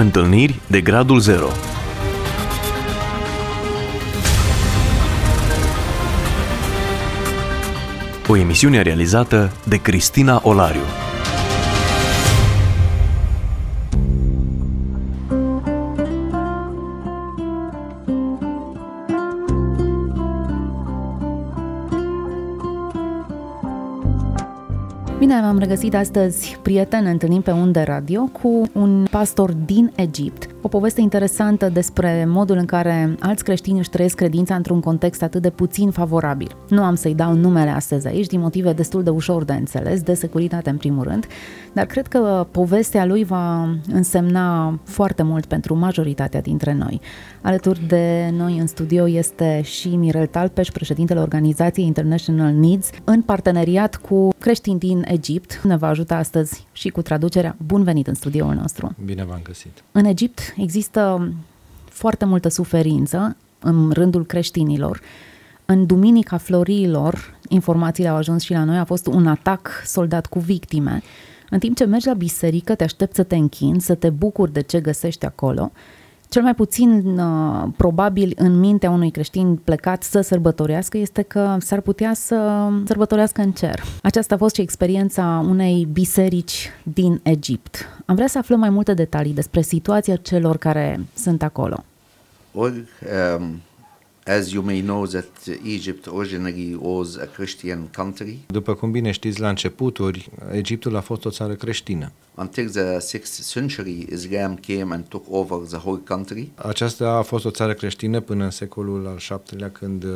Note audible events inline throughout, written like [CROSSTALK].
Întâlniri de gradul 0 O emisiune realizată de Cristina Olariu. Bine v-am regăsit astăzi, prieten, întâlnim pe unde radio cu un pastor din Egipt. O poveste interesantă despre modul în care alți creștini își trăiesc credința într-un context atât de puțin favorabil. Nu am să-i dau numele astăzi aici, din motive destul de ușor de înțeles, de securitate în primul rând, dar cred că povestea lui va însemna foarte mult pentru majoritatea dintre noi. Alături de noi în studio este și Mirel Talpeș, președintele organizației International Needs, în parteneriat cu creștini din Egipt. Ne va ajuta astăzi și cu traducerea. Bun venit în studioul nostru! Bine v-am găsit! În Egipt există foarte multă suferință în rândul creștinilor. În Duminica Florilor, informațiile au ajuns și la noi, a fost un atac soldat cu victime. În timp ce mergi la biserică, te aștepți să te închini, să te bucuri de ce găsești acolo. Cel mai puțin uh, probabil în mintea unui creștin plecat să sărbătorească este că s-ar putea să sărbătorească în cer. Aceasta a fost și experiența unei biserici din Egipt. Am vrea să aflăm mai multe detalii despre situația celor care sunt acolo. Well, um, as you may know that Egypt originally was a Christian country După cum bine știți, la începuturi, Egiptul a fost o țară creștină. until the 6th century Islam came and took over the whole country. Aceasta a fost o țară creștină până în secolul al VII-lea, când uh,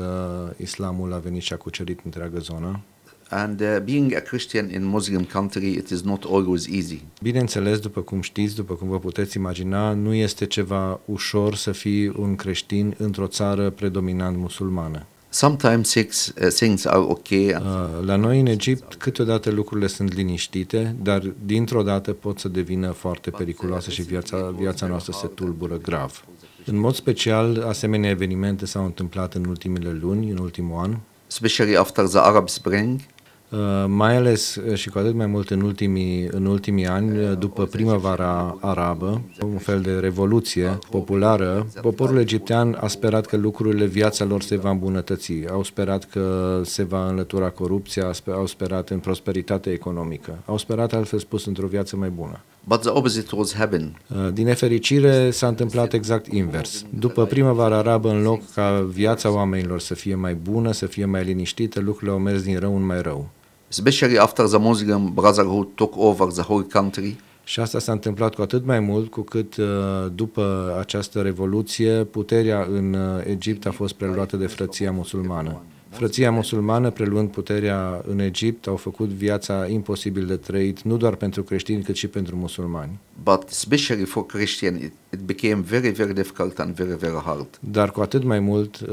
islamul a venit și a cucerit întreaga zonă. And uh, being a Christian in Muslim country, it is not always easy. Bineînțeles, după cum știți, după cum vă puteți imagina, nu este ceva ușor să fii un creștin într-o țară predominant musulmană. Sometimes things, uh, things are okay, and Uh, La noi în Egipt câteodată lucrurile sunt liniștite, dar dintr-o dată pot să devină foarte periculoase și viața, viața noastră se tulbură grav. În mod special, asemenea evenimente s-au întâmplat în ultimele luni, în ultimul an, especially after the Arab Spring. Uh, mai ales uh, și cu atât mai mult în ultimii, în ultimii ani, uh, după primăvara arabă, un fel de revoluție populară, poporul egiptean a sperat că lucrurile, viața lor se va îmbunătăți, au sperat că se va înlătura corupția, spe- au sperat în prosperitate economică, au sperat, altfel spus, într-o viață mai bună. But the opposite was happening. Uh, Din nefericire s-a întâmplat exact invers. După primăvara arabă, în loc ca viața oamenilor să fie mai bună, să fie mai liniștită, lucrurile au mers din rău în mai rău. Especially after the Muslim Brotherhood took over the whole country. Și asta s-a întâmplat cu atât mai mult cu cât uh, după această revoluție puterea în uh, Egipt a fost preluată de frăția musulmană. Frăția musulmană, preluând puterea în Egipt, au făcut viața imposibil de trăit, nu doar pentru creștini, cât și pentru musulmani. But especially for Christian, it, it became very, very difficult and very, very hard. Dar cu atât mai mult uh,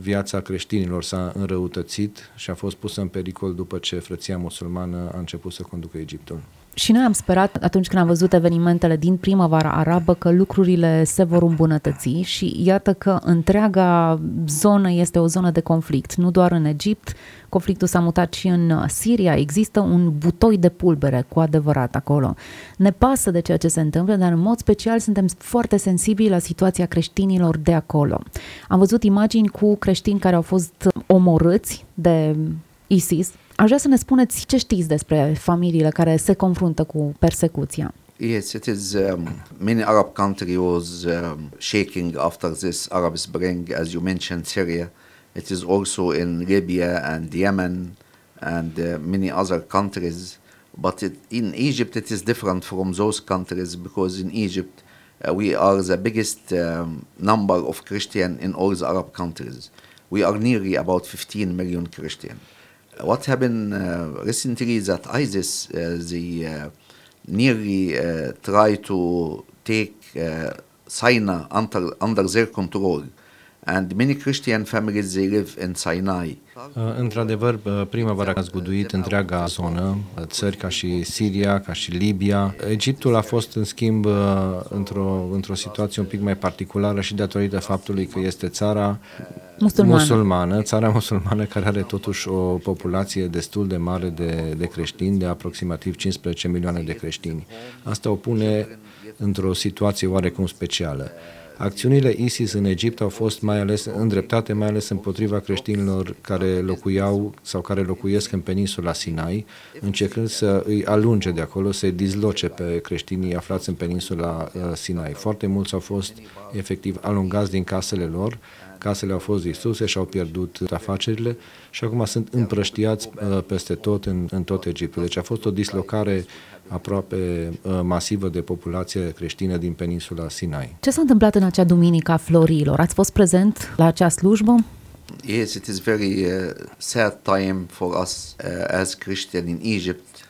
viața creștinilor s-a înrăutățit și a fost pusă în pericol după ce frăția musulmană a început să conducă Egiptul. Și noi am sperat atunci când am văzut evenimentele din primăvara arabă că lucrurile se vor îmbunătăți și iată că întreaga zonă este o zonă de conflict, nu doar în Egipt, conflictul s-a mutat și în Siria, există un butoi de pulbere cu adevărat acolo. Ne pasă de ceea ce se întâmplă, dar în mod special suntem foarte sensibili la situația creștinilor de acolo. Am văzut imagini cu creștini care au fost omorâți de ISIS. Aș vrea să ne spuneți ce știți despre familiile care se confruntă cu persecuția. Yes, it is. Um, many Arab country was um, shaking after this Arab Spring, as you mentioned, Syria. It is also in Libya and Yemen and uh, many other countries. But it, in Egypt, it is different from those countries because in Egypt, uh, we are the biggest um, number of Christian in all the Arab countries. We are nearly about 15 million Christian. What happened uh, recently is that ISIS, uh, the uh, nearly uh, try to take uh, Sinai under, under their control. And many Christian families, they live in Sinai. Uh, Într-adevăr, uh, primăvara a zguduit întreaga zonă, uh, țări ca și Siria, ca și Libia. Egiptul a fost, în schimb, uh, într-o, într-o situație un pic mai particulară și datorită faptului că este țara Musulmană. musulmană, țara musulmană care are totuși o populație destul de mare de, de creștini, de aproximativ 15 milioane de creștini. Asta o pune într-o situație oarecum specială. Acțiunile ISIS în Egipt au fost mai ales îndreptate mai ales împotriva creștinilor care locuiau sau care locuiesc în peninsula Sinai, încercând să îi alunge de acolo, să-i dizloce pe creștinii aflați în peninsula uh, Sinai. Foarte mulți au fost efectiv alungați din casele lor, casele au fost distruse și au pierdut afacerile și acum sunt împrăștiați uh, peste tot în, în tot Egiptul. Deci a fost o dislocare aproape uh, masivă de populație creștină din peninsula Sinai. Ce s-a întâmplat în acea duminică a florilor? Ați fost prezent la acea slujbă? Yes, it is very uh, sad time for us uh, as Christian in Egypt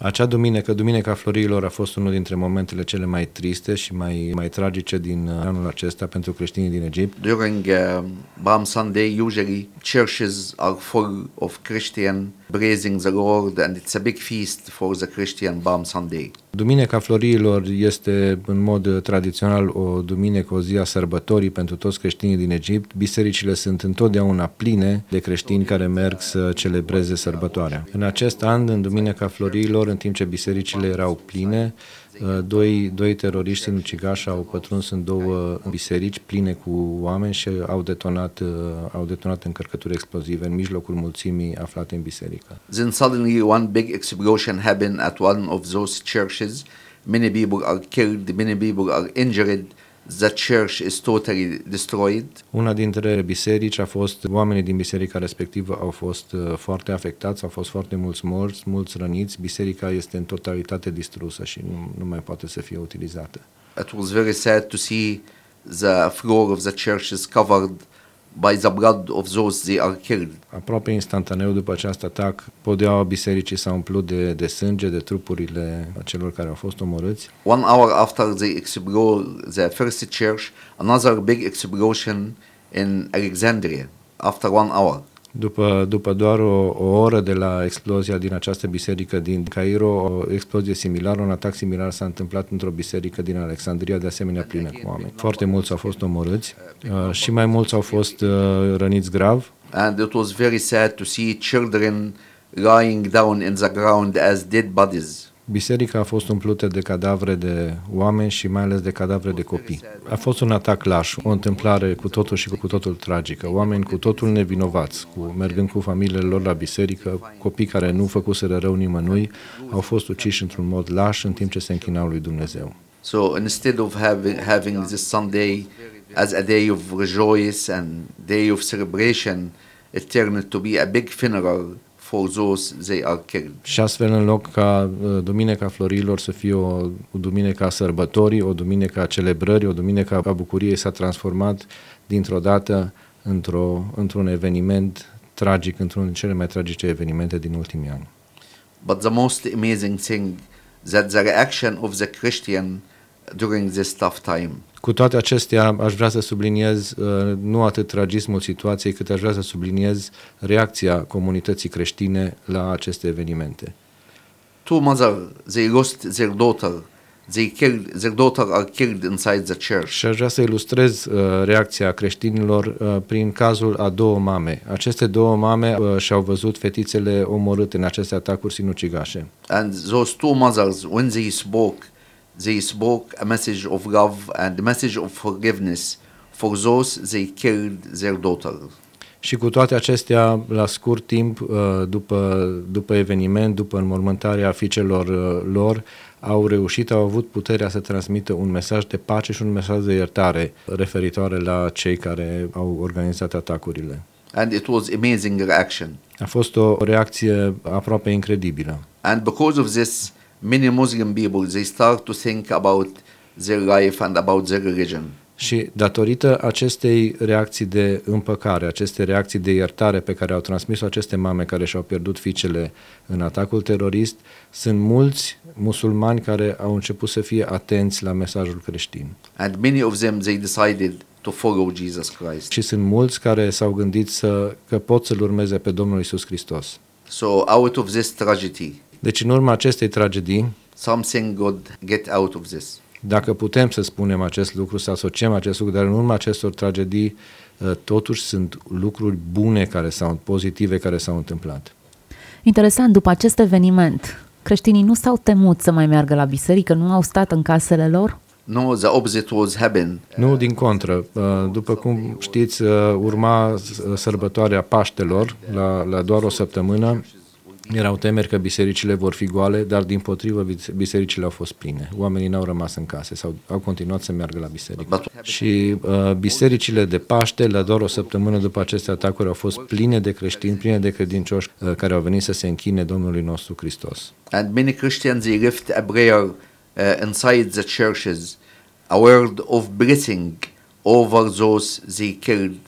Acea duminică, Duminica Florilor, a fost unul dintre momentele cele mai triste și mai, mai tragice din uh, anul acesta pentru creștinii din Egipt. During uh, Palm Sunday, usually churches are full of Christian praising the Lord, and it's a big feast for the Christian Palm Sunday. Duminica Florilor este în mod tradițional o duminică, o zi a sărbătorii pentru toți creștinii din Egipt. Bisericile sunt întotdeauna pline de creștini care merg să celebreze sărbătoarea. În acest an, în Duminica Florilor, în timp ce bisericile erau pline, uh, doi, doi teroriști sinucigași au pătruns în două biserici pline cu oameni și au detonat, uh, au detonat încărcături explozive în mijlocul mulțimii aflate în biserică. Then suddenly one big explosion happened at one of those churches. Many people are killed, many people are injured. The church is totally destroyed. Una dintre biserici a fost, oamenii din biserica respectivă au fost uh, foarte afectați, au fost foarte mulți morți, mulți răniți, biserica este în totalitate distrusă și nu, nu mai poate să fie utilizată. It was very sad to see the floor of the church is covered by the blood of those they are killed. Aproape instantaneu după acest atac, podeaua bisericii s-a umplut de, de sânge, de trupurile celor care au fost omorâți. One hour after they explode the first church, another big explosion in Alexandria. After one hour. După, după doar o, o oră de la explozia din această biserică din Cairo, o explozie similară, un atac similar s-a întâmplat într-o biserică din Alexandria, de asemenea plină cu oameni. Foarte mulți au fost omorâți uh, și mai mulți au fost uh, răniți grav. And it was very sad to see children lying down in the ground as dead bodies. Biserica a fost umplută de cadavre de oameni și mai ales de cadavre de copii. A fost un atac laș, o întâmplare cu totul și cu totul tragică. Oameni cu totul nevinovați, cu, mergând cu familiile lor la biserică, copii care nu făcuseră rău nimănui, au fost uciși într-un mod laș în timp ce se închinau lui Dumnezeu. So instead of having, having this Sunday as a day of rejoice and day of celebration, it turned to be a big funeral for those they are killed. Și astfel, în loc ca uh, Duminica Florilor să fie o, o duminică a sărbătorii, o duminică a celebrării, o duminică a bucuriei, s-a transformat dintr-o dată într-o, într-un eveniment tragic, într-unul din cele mai tragice evenimente din ultimii ani. But the most amazing thing that the reaction of the Christian during this tough time Cu toate acestea, aș vrea să subliniez uh, nu atât tragismul situației, cât aș vrea să subliniez reacția comunității creștine la aceste evenimente. two mother they lost their daughter they killed their daughter are killed inside the church Și aș vrea să ilustrez uh, reacția creștinilor uh, prin cazul a două mame. Aceste două mame uh, și-au văzut fetițele omorâte în aceste atacuri sinucigașe. and those two mothers when they spoke they spoke a message of love and a message of forgiveness for those they killed their daughter Și cu toate acestea, la scurt timp, uh, după, după eveniment, după înmormântarea fiicelor uh, lor, au reușit, au avut puterea să transmită un mesaj de pace și un mesaj de iertare referitoare la cei care au organizat atacurile. and it was amazing reaction A fost o reacție aproape incredibilă. and because of this many muslim people they start to think about their life and about their religion Și datorită acestei reacții de împăcare, acestei reacții de iertare pe care au transmis-o aceste mame care și-au pierdut fiicele în atacul terorist, sunt mulți musulmani care au început să fie atenți la mesajul creștin. and many of them they decided to follow Jesus Christ Și sunt mulți care s-au gândit să, că pot să-L urmeze pe Domnul Isus Hristos. So out of this tragedy, Deci în urma acestei tragedii, something good get out of this. dacă putem să spunem acest lucru, să asociem acest lucru, dar în urma acestor tragedii uh, totuși sunt lucruri bune care s-au, pozitive care s-au întâmplat. Interesant, după acest eveniment, creștinii nu s-au temut să mai meargă la biserică, nu au stat în casele lor? No, the opposite was happened. Nu, din contră. Uh, După cum știți, uh, urma s- sărbătoarea Paștelor la, la doar o săptămână. Erau temeri că bisericile vor fi goale, dar din potrivă bis- bisericile au fost pline. Oamenii n-au rămas în case sau au continuat să meargă la biserică. But Și uh, bisericile de Paște, la doar o săptămână după aceste atacuri, au fost pline de creștini, pline de credincioși uh, care au venit să se închine Domnului nostru Hristos. and many Christians they lift a prayer uh, inside the churches, a word of blessing over those they killed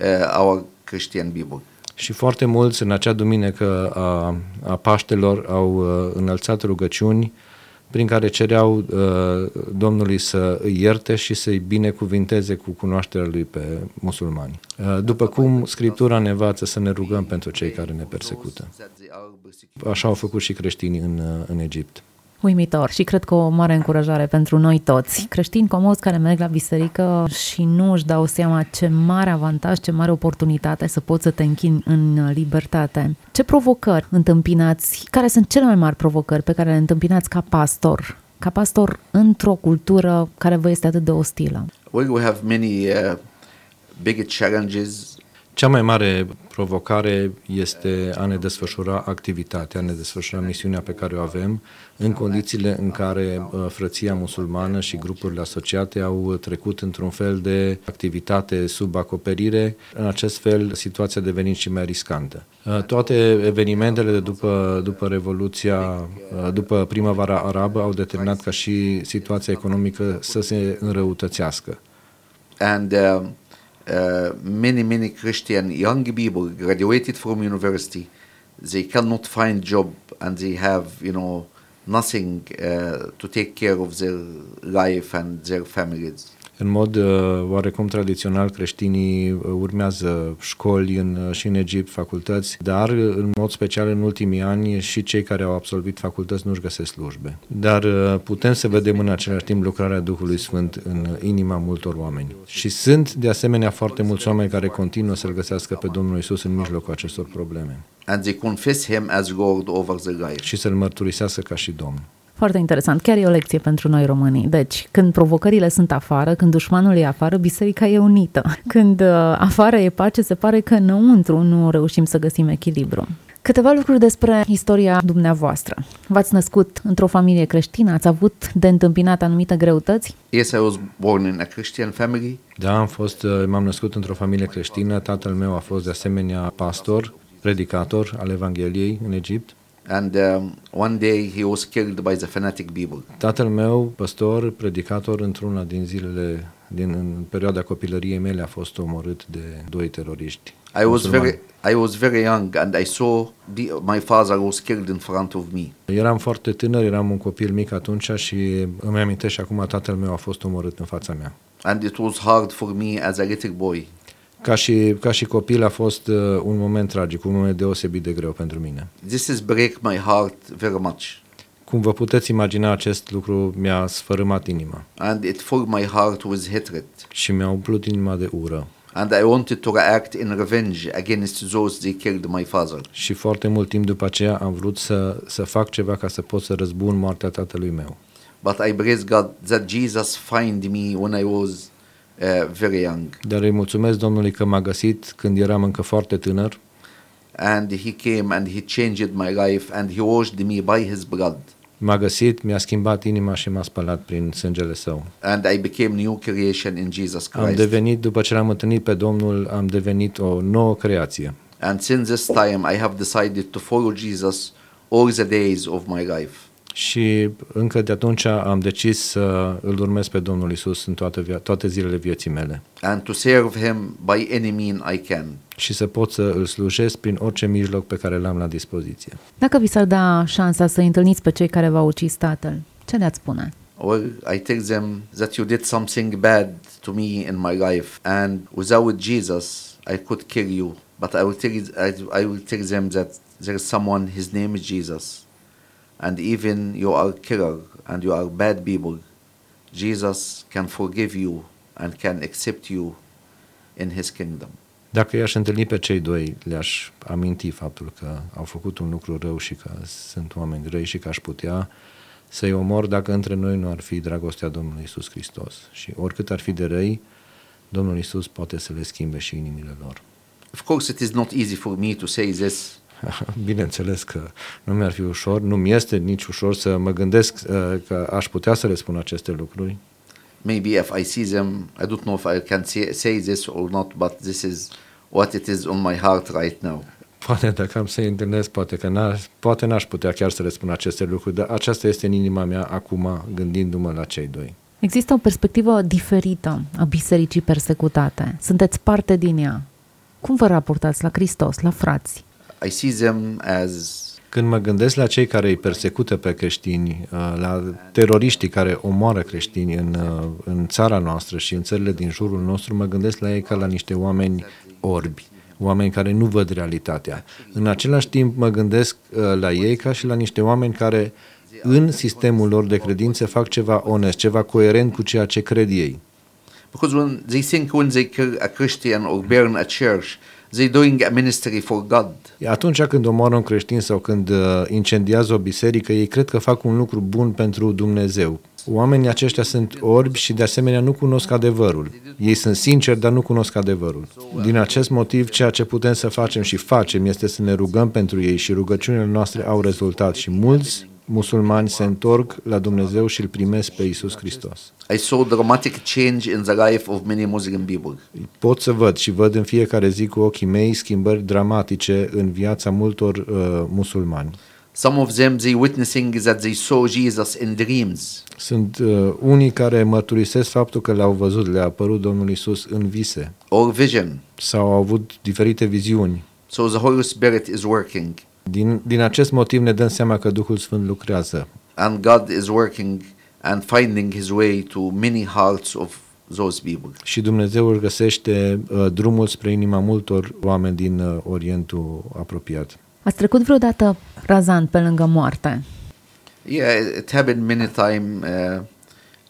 uh, our Christian people. Și foarte mulți în acea duminică a, a Paștelor au uh, înălțat rugăciuni prin care cereau uh, Domnului să îi ierte și să-i binecuvinteze cu cunoașterea lui pe musulmani. Uh, după cum Scriptura ne învață să ne rugăm pentru cei care ne persecută. That they are persecuted. Așa au făcut și creștinii în, uh, în Egipt. Uimitor și cred că o mare încurajare pentru noi toți. Creștini comozi care merg la biserică și nu își dau seama ce mare avantaj, ce mare oportunitate să poți să te închini în libertate. Ce provocări întâmpinați? Care sunt cele mai mari provocări pe care le întâmpinați ca pastor? Ca pastor într-o cultură care vă este atât de ostilă. Well, we have many uh, big challenges. Cea mai mare provocare este a ne desfășura activitatea, a ne desfășura misiunea pe care o avem în condițiile în care uh, frăția musulmană și grupurile asociate au trecut într-un fel de activitate sub acoperire. În acest fel, situația devenind și mai riscantă. Uh, Toate evenimentele de după, după Revoluția, uh, după primăvara arabă, au determinat ca și situația economică să se înrăutățească. and um, uh, many many Christian young people graduated from university. They cannot find job and they have you know nothing uh, to take care of their life and their families. În mod uh, oarecum tradițional, creștinii uh, urmează școli în, uh, și în Egipt, facultăți, dar uh, în mod special în ultimii ani și cei care au absolvit facultăți nu-și găsesc slujbe. Dar uh, putem să vedem în același timp lucrarea Duhului Sfânt în uh, inima multor oameni. Și sunt de asemenea foarte mulți oameni care continuă să-L găsească pe Domnul Isus în mijlocul acestor probleme And they confess Him as Lord over their life. și să-L mărturisească ca și Domn. Foarte interesant, chiar e o lecție pentru noi românii. Deci, când provocările sunt afară, când dușmanul e afară, biserica e unită. [LAUGHS] Când uh, afară e pace, se pare că înăuntru nu reușim să găsim echilibru. Câteva lucruri despre istoria dumneavoastră. V-ați născut într-o familie creștină, ați avut de întâmpinat anumite greutăți? Yes, I was born in a Christian family, Da, am fost, uh, m-am născut într-o familie creștină, tatăl meu a fost de asemenea pastor, predicator al Evangheliei în Egipt. And um, one day he was killed by the fanatic people. Tatăl meu, pastor, predicator, într-una din zilele, din în perioada copilăriei mele, a fost omorât de doi teroriști. I was musulmani. very I was very young and I saw the, my father was killed in front of me. Eram foarte tânăr, eram un copil mic atunci și îmi amintesc și acum tatăl meu a fost omorât în fața mea. And it was hard for me as a little boy. Ca și, ca și copil a fost uh, un moment tragic, un moment deosebit de greu pentru mine. This is break my heart very much. Cum vă puteți imagina, acest lucru mi-a sfărâmat inima And it filled my heart with hatred. și mi-a umplut inima de ură. And I wanted to react in revenge against those they killed my father. Și foarte mult timp după aceea am vrut să, să fac ceva ca să pot să răzbun moartea tatălui meu. But I praise God that Jesus find me when I was uh, very young. Dar îi mulțumesc Domnului că m-a găsit când eram încă foarte tânăr And he came and he changed my life and he washed me by his blood. M-a găsit, mi-a schimbat inima și m-a spălat prin sângele său. And I became new creation in Jesus Am Christ. devenit, după ce l-am întâlnit pe Domnul, am devenit o nouă creație. And since this time, I have decided to follow Jesus all the days of my life. Și încă de atunci am decis să îl urmez pe Domnul Isus în toate, via- toate zilele vieții mele And to serve him by any mean I can. și să pot să îl slujesc prin orice mijloc pe care l-am la dispoziție. Dacă vi s-ar da șansa să întâlniți pe cei care v-au ucis tatăl, ce le-ați spune? Well, I tell them that you did something bad to me in my life, and without Jesus, I could kill you. But I will tell, I, I will tell them that there is someone, his name is Jesus. And even you are killer and you are bad people, Jesus can forgive you and can accept you in his kingdom. Dacă i-aș întâlni pe cei doi, le-aș aminti faptul că au făcut un lucru rău și că sunt oameni răi și că aș putea să-i omor dacă între noi nu ar fi dragostea Domnului Isus Hristos. Și oricât ar fi de răi, Domnul Isus poate să le schimbe și inimile lor. Of course, it is not easy for me to say this [LAUGHS] Bineînțeles că nu mi-ar fi ușor, nu mi este nici ușor să mă gândesc uh, că aș putea să le spun aceste lucruri. maybe if I see them, I don't know if I can say, say this or not, but this is what it is on my heart right now. Poate dacă am să-i întâlnesc, poate că n-aș, poate n-aș putea chiar să le spun aceste lucruri, dar aceasta este în inima mea acum, gândindu-mă la cei doi. Există o perspectivă diferită a bisericii persecutate. Sunteți parte din ea. Cum vă raportați la Hristos, la frați? I see them as Când mă gândesc la cei care îi persecută pe creștini, uh, la teroriștii care omoară creștini în, uh, în țara noastră și în țările din jurul nostru, mă gândesc la ei ca la niște oameni orbi, oameni care nu văd realitatea. În același timp mă gândesc uh, la ei ca și la niște oameni care în sistemul lor de credințe fac ceva onest, ceva coerent cu ceea ce cred ei. because when they think when they kill a Christian or burn a church, they're doing a ministry for God. Atunci când omoară un creștin sau când uh, incendiază o biserică, ei cred că fac un lucru bun pentru Dumnezeu. Oamenii aceștia sunt orbi și de asemenea nu cunosc adevărul. Ei sunt sinceri, dar nu cunosc adevărul. Din acest motiv, ceea ce putem să facem și facem este să ne rugăm pentru ei și rugăciunile noastre au rezultat și mulți musulmani se întorc la Dumnezeu și îl primesc pe Isus Hristos. I saw dramatic change in the life of many Muslim people. Pot să văd și văd în fiecare zi cu ochii mei schimbări dramatice în viața multor uh, musulmani. Some of them they witnessing that they saw Jesus in dreams. Sunt uh, unii care mărturisesc faptul că l-au văzut, le-a apărut Domnul Isus în vise or vision. sau au avut diferite viziuni. So the Holy Spirit is working Din, din acest motiv ne dăm seama că Duhul Sfânt lucrează and God is working and finding his way to many hearts of those people. și Dumnezeu își găsește uh, drumul spre inima multor oameni din uh, Orientul apropiat. Ați trecut vreodată razant pe lângă moarte? Yeah, it happened many times, uh,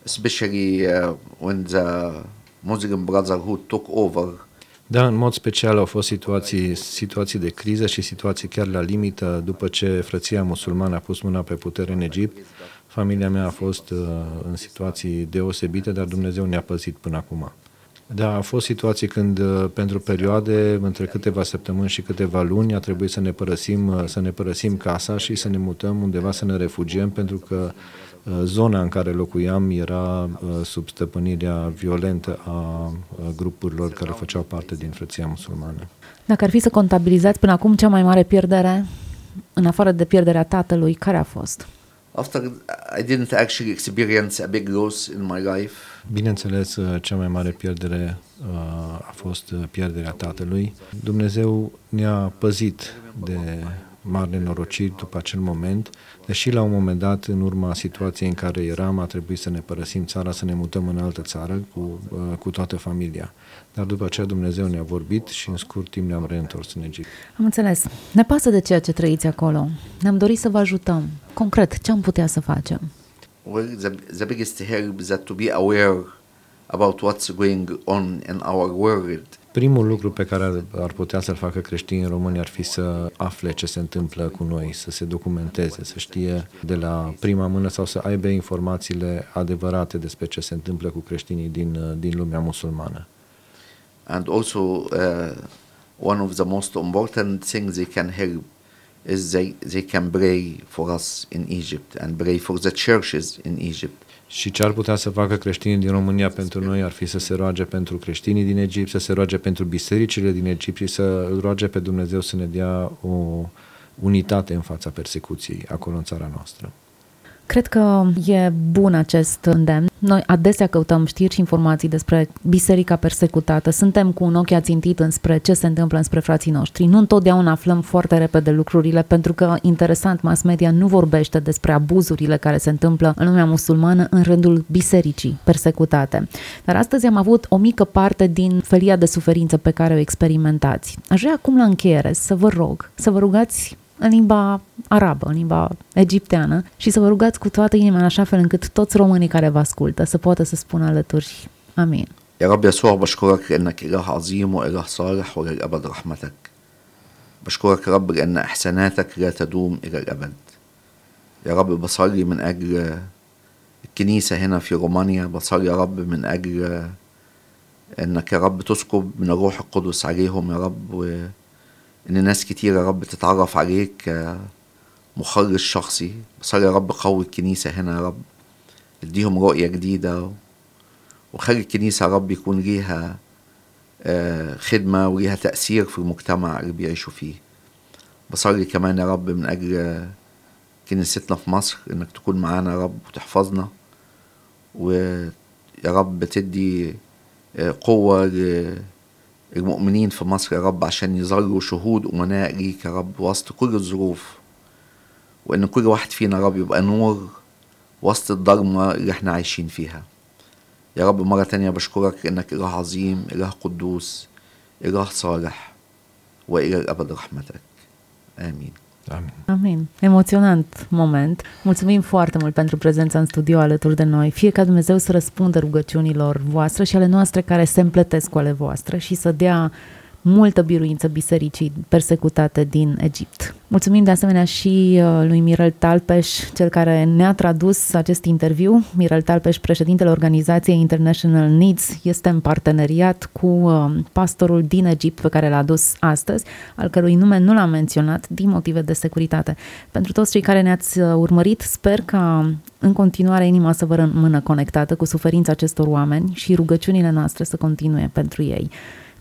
especially uh, when the Muslim Brotherhood took over. Da, în mod special au fost situații, situații de criză și situații chiar la limită după ce frăția musulmană a pus mâna pe putere în Egipt. Familia mea a fost uh, în situații deosebite, dar Dumnezeu ne-a păzit până acum. Da, au fost situații când uh, pentru perioade între câteva săptămâni și câteva luni a trebuit să ne părăsim, uh, să ne părăsim casa și să ne mutăm undeva să ne refugiem pentru că uh, zona în care locuiam era uh, sub stăpânirea violentă a uh, grupurilor care făceau parte din frăția musulmană. Dacă ar fi să contabilizați până acum cea mai mare pierdere, în afară de pierderea tatălui, care a fost? After I didn't actually experience a big loss in my life, Bineînțeles, uh, cea mai mare pierdere uh, a fost uh, pierderea tatălui. Dumnezeu ne-a păzit de mari nenorociri după acel moment, deși la un moment dat, în urma situației în care eram, a trebuit să ne părăsim țara, să ne mutăm în altă țară cu, uh, cu toată familia. Dar după aceea Dumnezeu ne-a vorbit și în scurt timp ne-am reîntors în Egipt. Am înțeles. Ne pasă de ceea ce trăiți acolo. Ne-am dorit să vă ajutăm. Concret, ce am putea să facem? well, the, the biggest help is that to be aware about what's going on in our world. Primul lucru pe care ar, ar putea să-l facă creștinii români ar fi să afle ce se întâmplă cu noi, să se documenteze, să știe de la prima mână sau să aibă informațiile adevărate despre ce se întâmplă cu creștinii din, uh, din lumea musulmană. And also, uh, one of the most important things they can help is they, they can pray for us in Egypt and pray for the churches in Egypt. Și ce ar putea să facă creștinii din România pentru noi ar fi să se roage pentru creștinii din Egipt, să se roage pentru bisericile din Egipt și să îl roage pe Dumnezeu să ne dea o unitate în fața persecuției acolo în țara noastră. Cred că e bun acest îndemn. Noi adesea căutăm știri și informații despre biserica persecutată. Suntem cu un ochi ațintit înspre ce se întâmplă înspre frații noștri. Nu întotdeauna aflăm foarte repede lucrurile, pentru că, interesant, mass media nu vorbește despre abuzurile care se întâmplă în lumea musulmană în rândul bisericii persecutate. Dar astăzi am avut o mică parte din felia de suferință pe care o experimentați. Aș vrea acum la încheiere să vă rog să vă rugați în limba arabă, în limba egipteană și să vă rugați cu toată inima în așa fel încât toți românii care vă ascultă să poată să spună alături. Amin. يا رب يسوع بشكرك لأنك إله عظيم وإله صالح وللأبد رحمتك بشكرك رب لأن إحساناتك لا تدوم إلى الأبد يا رب بصلي من أجل الكنيسة هنا في رومانيا بصلي يا رب من أجل إنك يا رب تسكب من الروح القدس عليهم يا رب وإن ناس كتير يا رب تتعرف عليك مخرج شخصي. بصلي يا رب قوي الكنيسة هنا يا رب؟ اديهم رؤية جديدة وخلي الكنيسة يا رب يكون ليها خدمة وليها تأثير في المجتمع اللي بيعيشوا فيه. بصلي كمان يا رب من أجل كنيستنا في مصر إنك تكون معانا يا رب وتحفظنا. ويا رب تدي قوة للمؤمنين في مصر يا رب عشان يظلوا شهود أمناء ليك يا رب وسط كل الظروف. وإن كل واحد فينا يا رب يبقى نور وسط الضلمة اللي إحنا عايشين فيها. يا رب مرة تانية بشكرك إنك إله عظيم إله قدوس إله صالح وإلى الأبد رحمتك. آمين. Amin. Amin. Emoționant moment. Mulțumim foarte mult pentru prezența în studio alături de noi. Fie ca Dumnezeu să răspundă rugăciunilor voastre și ale noastre care se împletesc cu ale voastre și să dea multă biruință bisericii persecutate din Egipt. Mulțumim de asemenea și uh, lui Mirel Talpeș, cel care ne-a tradus acest interviu. Mirel Talpeș, președintele organizației International Needs, este în parteneriat cu uh, pastorul din Egipt pe care l-a adus astăzi, al cărui nume nu l-am menționat din motive de securitate. Pentru toți cei care ne-ați uh, urmărit, sper ca în continuare inima să vă rămână conectată cu suferința acestor oameni și rugăciunile noastre să continue pentru ei.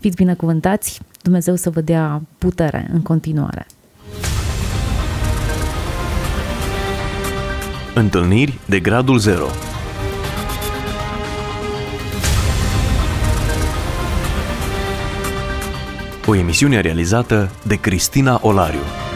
Fiți binecuvântați, Dumnezeu să vă dea putere în continuare. Întâlniri de gradul 0 O emisiune realizată de Cristina Olariu.